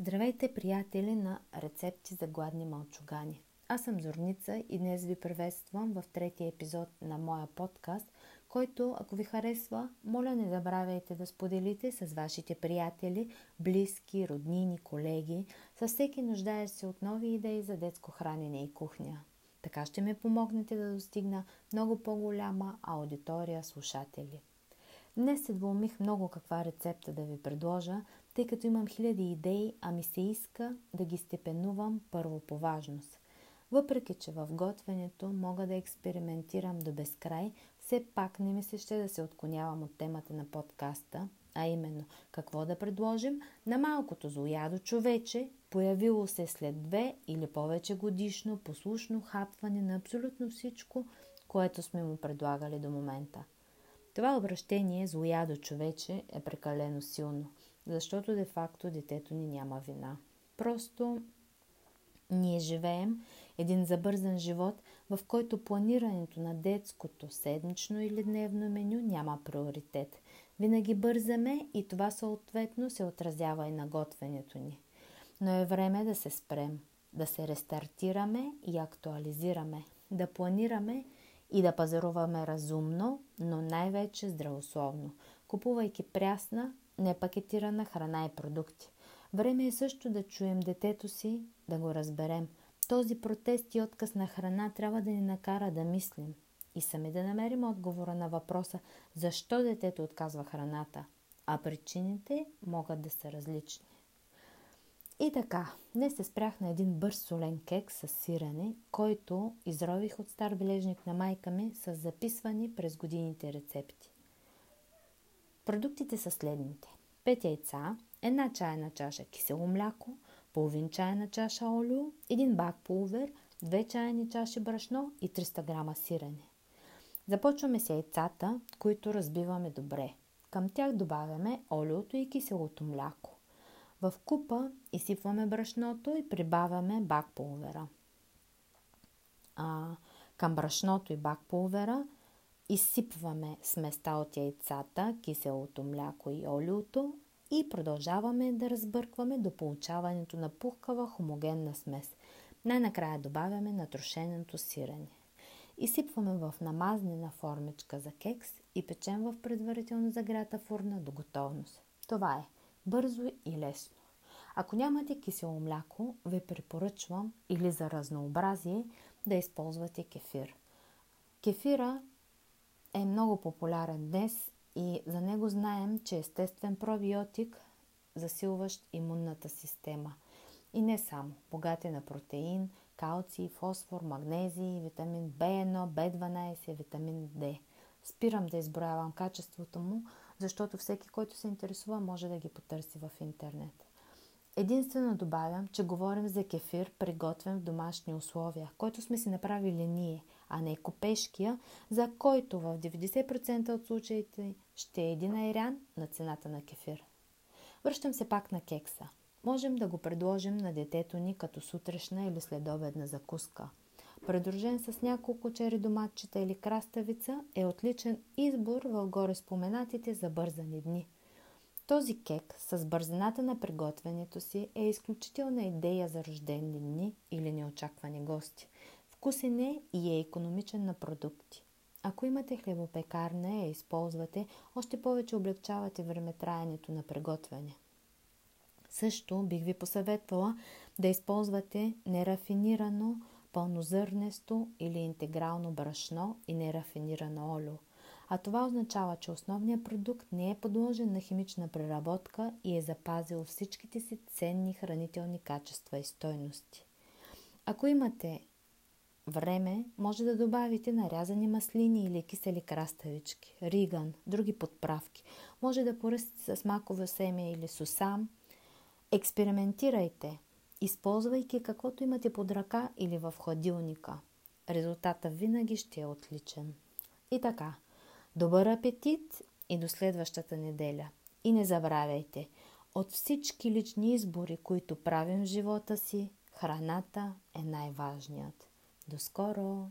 Здравейте, приятели на Рецепти за гладни мълчугани. Аз съм Зорница и днес ви приветствам в третия епизод на моя подкаст, който, ако ви харесва, моля не забравяйте да споделите с вашите приятели, близки, роднини, колеги, с всеки нуждаещ се от нови идеи за детско хранене и кухня. Така ще ме помогнете да достигна много по-голяма аудитория слушатели. Днес се двумих много каква рецепта да ви предложа, тъй като имам хиляди идеи, а ми се иска да ги степенувам първо по важност. Въпреки, че в готвенето мога да експериментирам до безкрай, все пак не ми се ще да се отклонявам от темата на подкаста, а именно какво да предложим на малкото злоядо човече, появило се след две или повече годишно послушно хапване на абсолютно всичко, което сме му предлагали до момента. Това обращение злоядо човече е прекалено силно – защото де-факто детето ни няма вина. Просто ние живеем един забързан живот, в който планирането на детското седмично или дневно меню няма приоритет. Винаги бързаме и това съответно се отразява и на готвенето ни. Но е време да се спрем, да се рестартираме и актуализираме, да планираме и да пазаруваме разумно, но най-вече здравословно, купувайки прясна непакетирана храна и продукти. Време е също да чуем детето си, да го разберем. Този протест и отказ на храна трябва да ни накара да мислим и сами да намерим отговора на въпроса защо детето отказва храната, а причините могат да са различни. И така, днес се спрях на един бърз солен кек с сирене, който изрових от стар бележник на майка ми с записвани през годините рецепти. Продуктите са следните. 5 яйца, една чайна чаша кисело мляко, половин чайна чаша олио, един бак пулвер, 2 чайни чаши брашно и 300 грама сирене. Започваме с яйцата, които разбиваме добре. Към тях добавяме олиото и киселото мляко. В купа изсипваме брашното и прибавяме бак пулвера. А, към брашното и бак пулвера Изсипваме сместа от яйцата, киселото мляко и олиото и продължаваме да разбъркваме до получаването на пухкава хомогенна смес. Най-накрая добавяме натрошеното сирене. Изсипваме в намазнена формичка за кекс и печем в предварително загрята фурна до готовност. Това е бързо и лесно. Ако нямате кисело мляко, ви препоръчвам или за разнообразие да използвате кефир. Кефира е много популярен днес и за него знаем, че е естествен пробиотик, засилващ имунната система. И не само. Богат е на протеин, калций, фосфор, магнезий, витамин B1, B12, витамин D. Спирам да изброявам качеството му, защото всеки, който се интересува, може да ги потърси в интернет. Единствено добавям, че говорим за кефир, приготвен в домашни условия, който сме си направили ние, а не копешкия, за който в 90% от случаите ще е един айрян на цената на кефир. Връщам се пак на кекса. Можем да го предложим на детето ни като сутрешна или следобедна закуска. Предружен с няколко чери доматчета или краставица е отличен избор в горе споменатите забързани дни – този кек с бързината на приготвянето си е изключителна идея за рождени дни или неочаквани гости. Вкусен е и е економичен на продукти. Ако имате хлебопекарна и я използвате, още повече облегчавате времетраенето на приготвяне. Също бих ви посъветвала да използвате нерафинирано, пълнозърнесто или интегрално брашно и нерафинирано олио – а това означава, че основният продукт не е подложен на химична преработка и е запазил всичките си ценни хранителни качества и стойности. Ако имате време, може да добавите нарязани маслини или кисели краставички, риган, други подправки. Може да поръстите с маково семе или сусам. Експериментирайте, използвайки каквото имате под ръка или в хладилника. Резултата винаги ще е отличен. И така, Добър апетит и до следващата неделя. И не забравяйте, от всички лични избори, които правим в живота си, храната е най-важният. До скоро!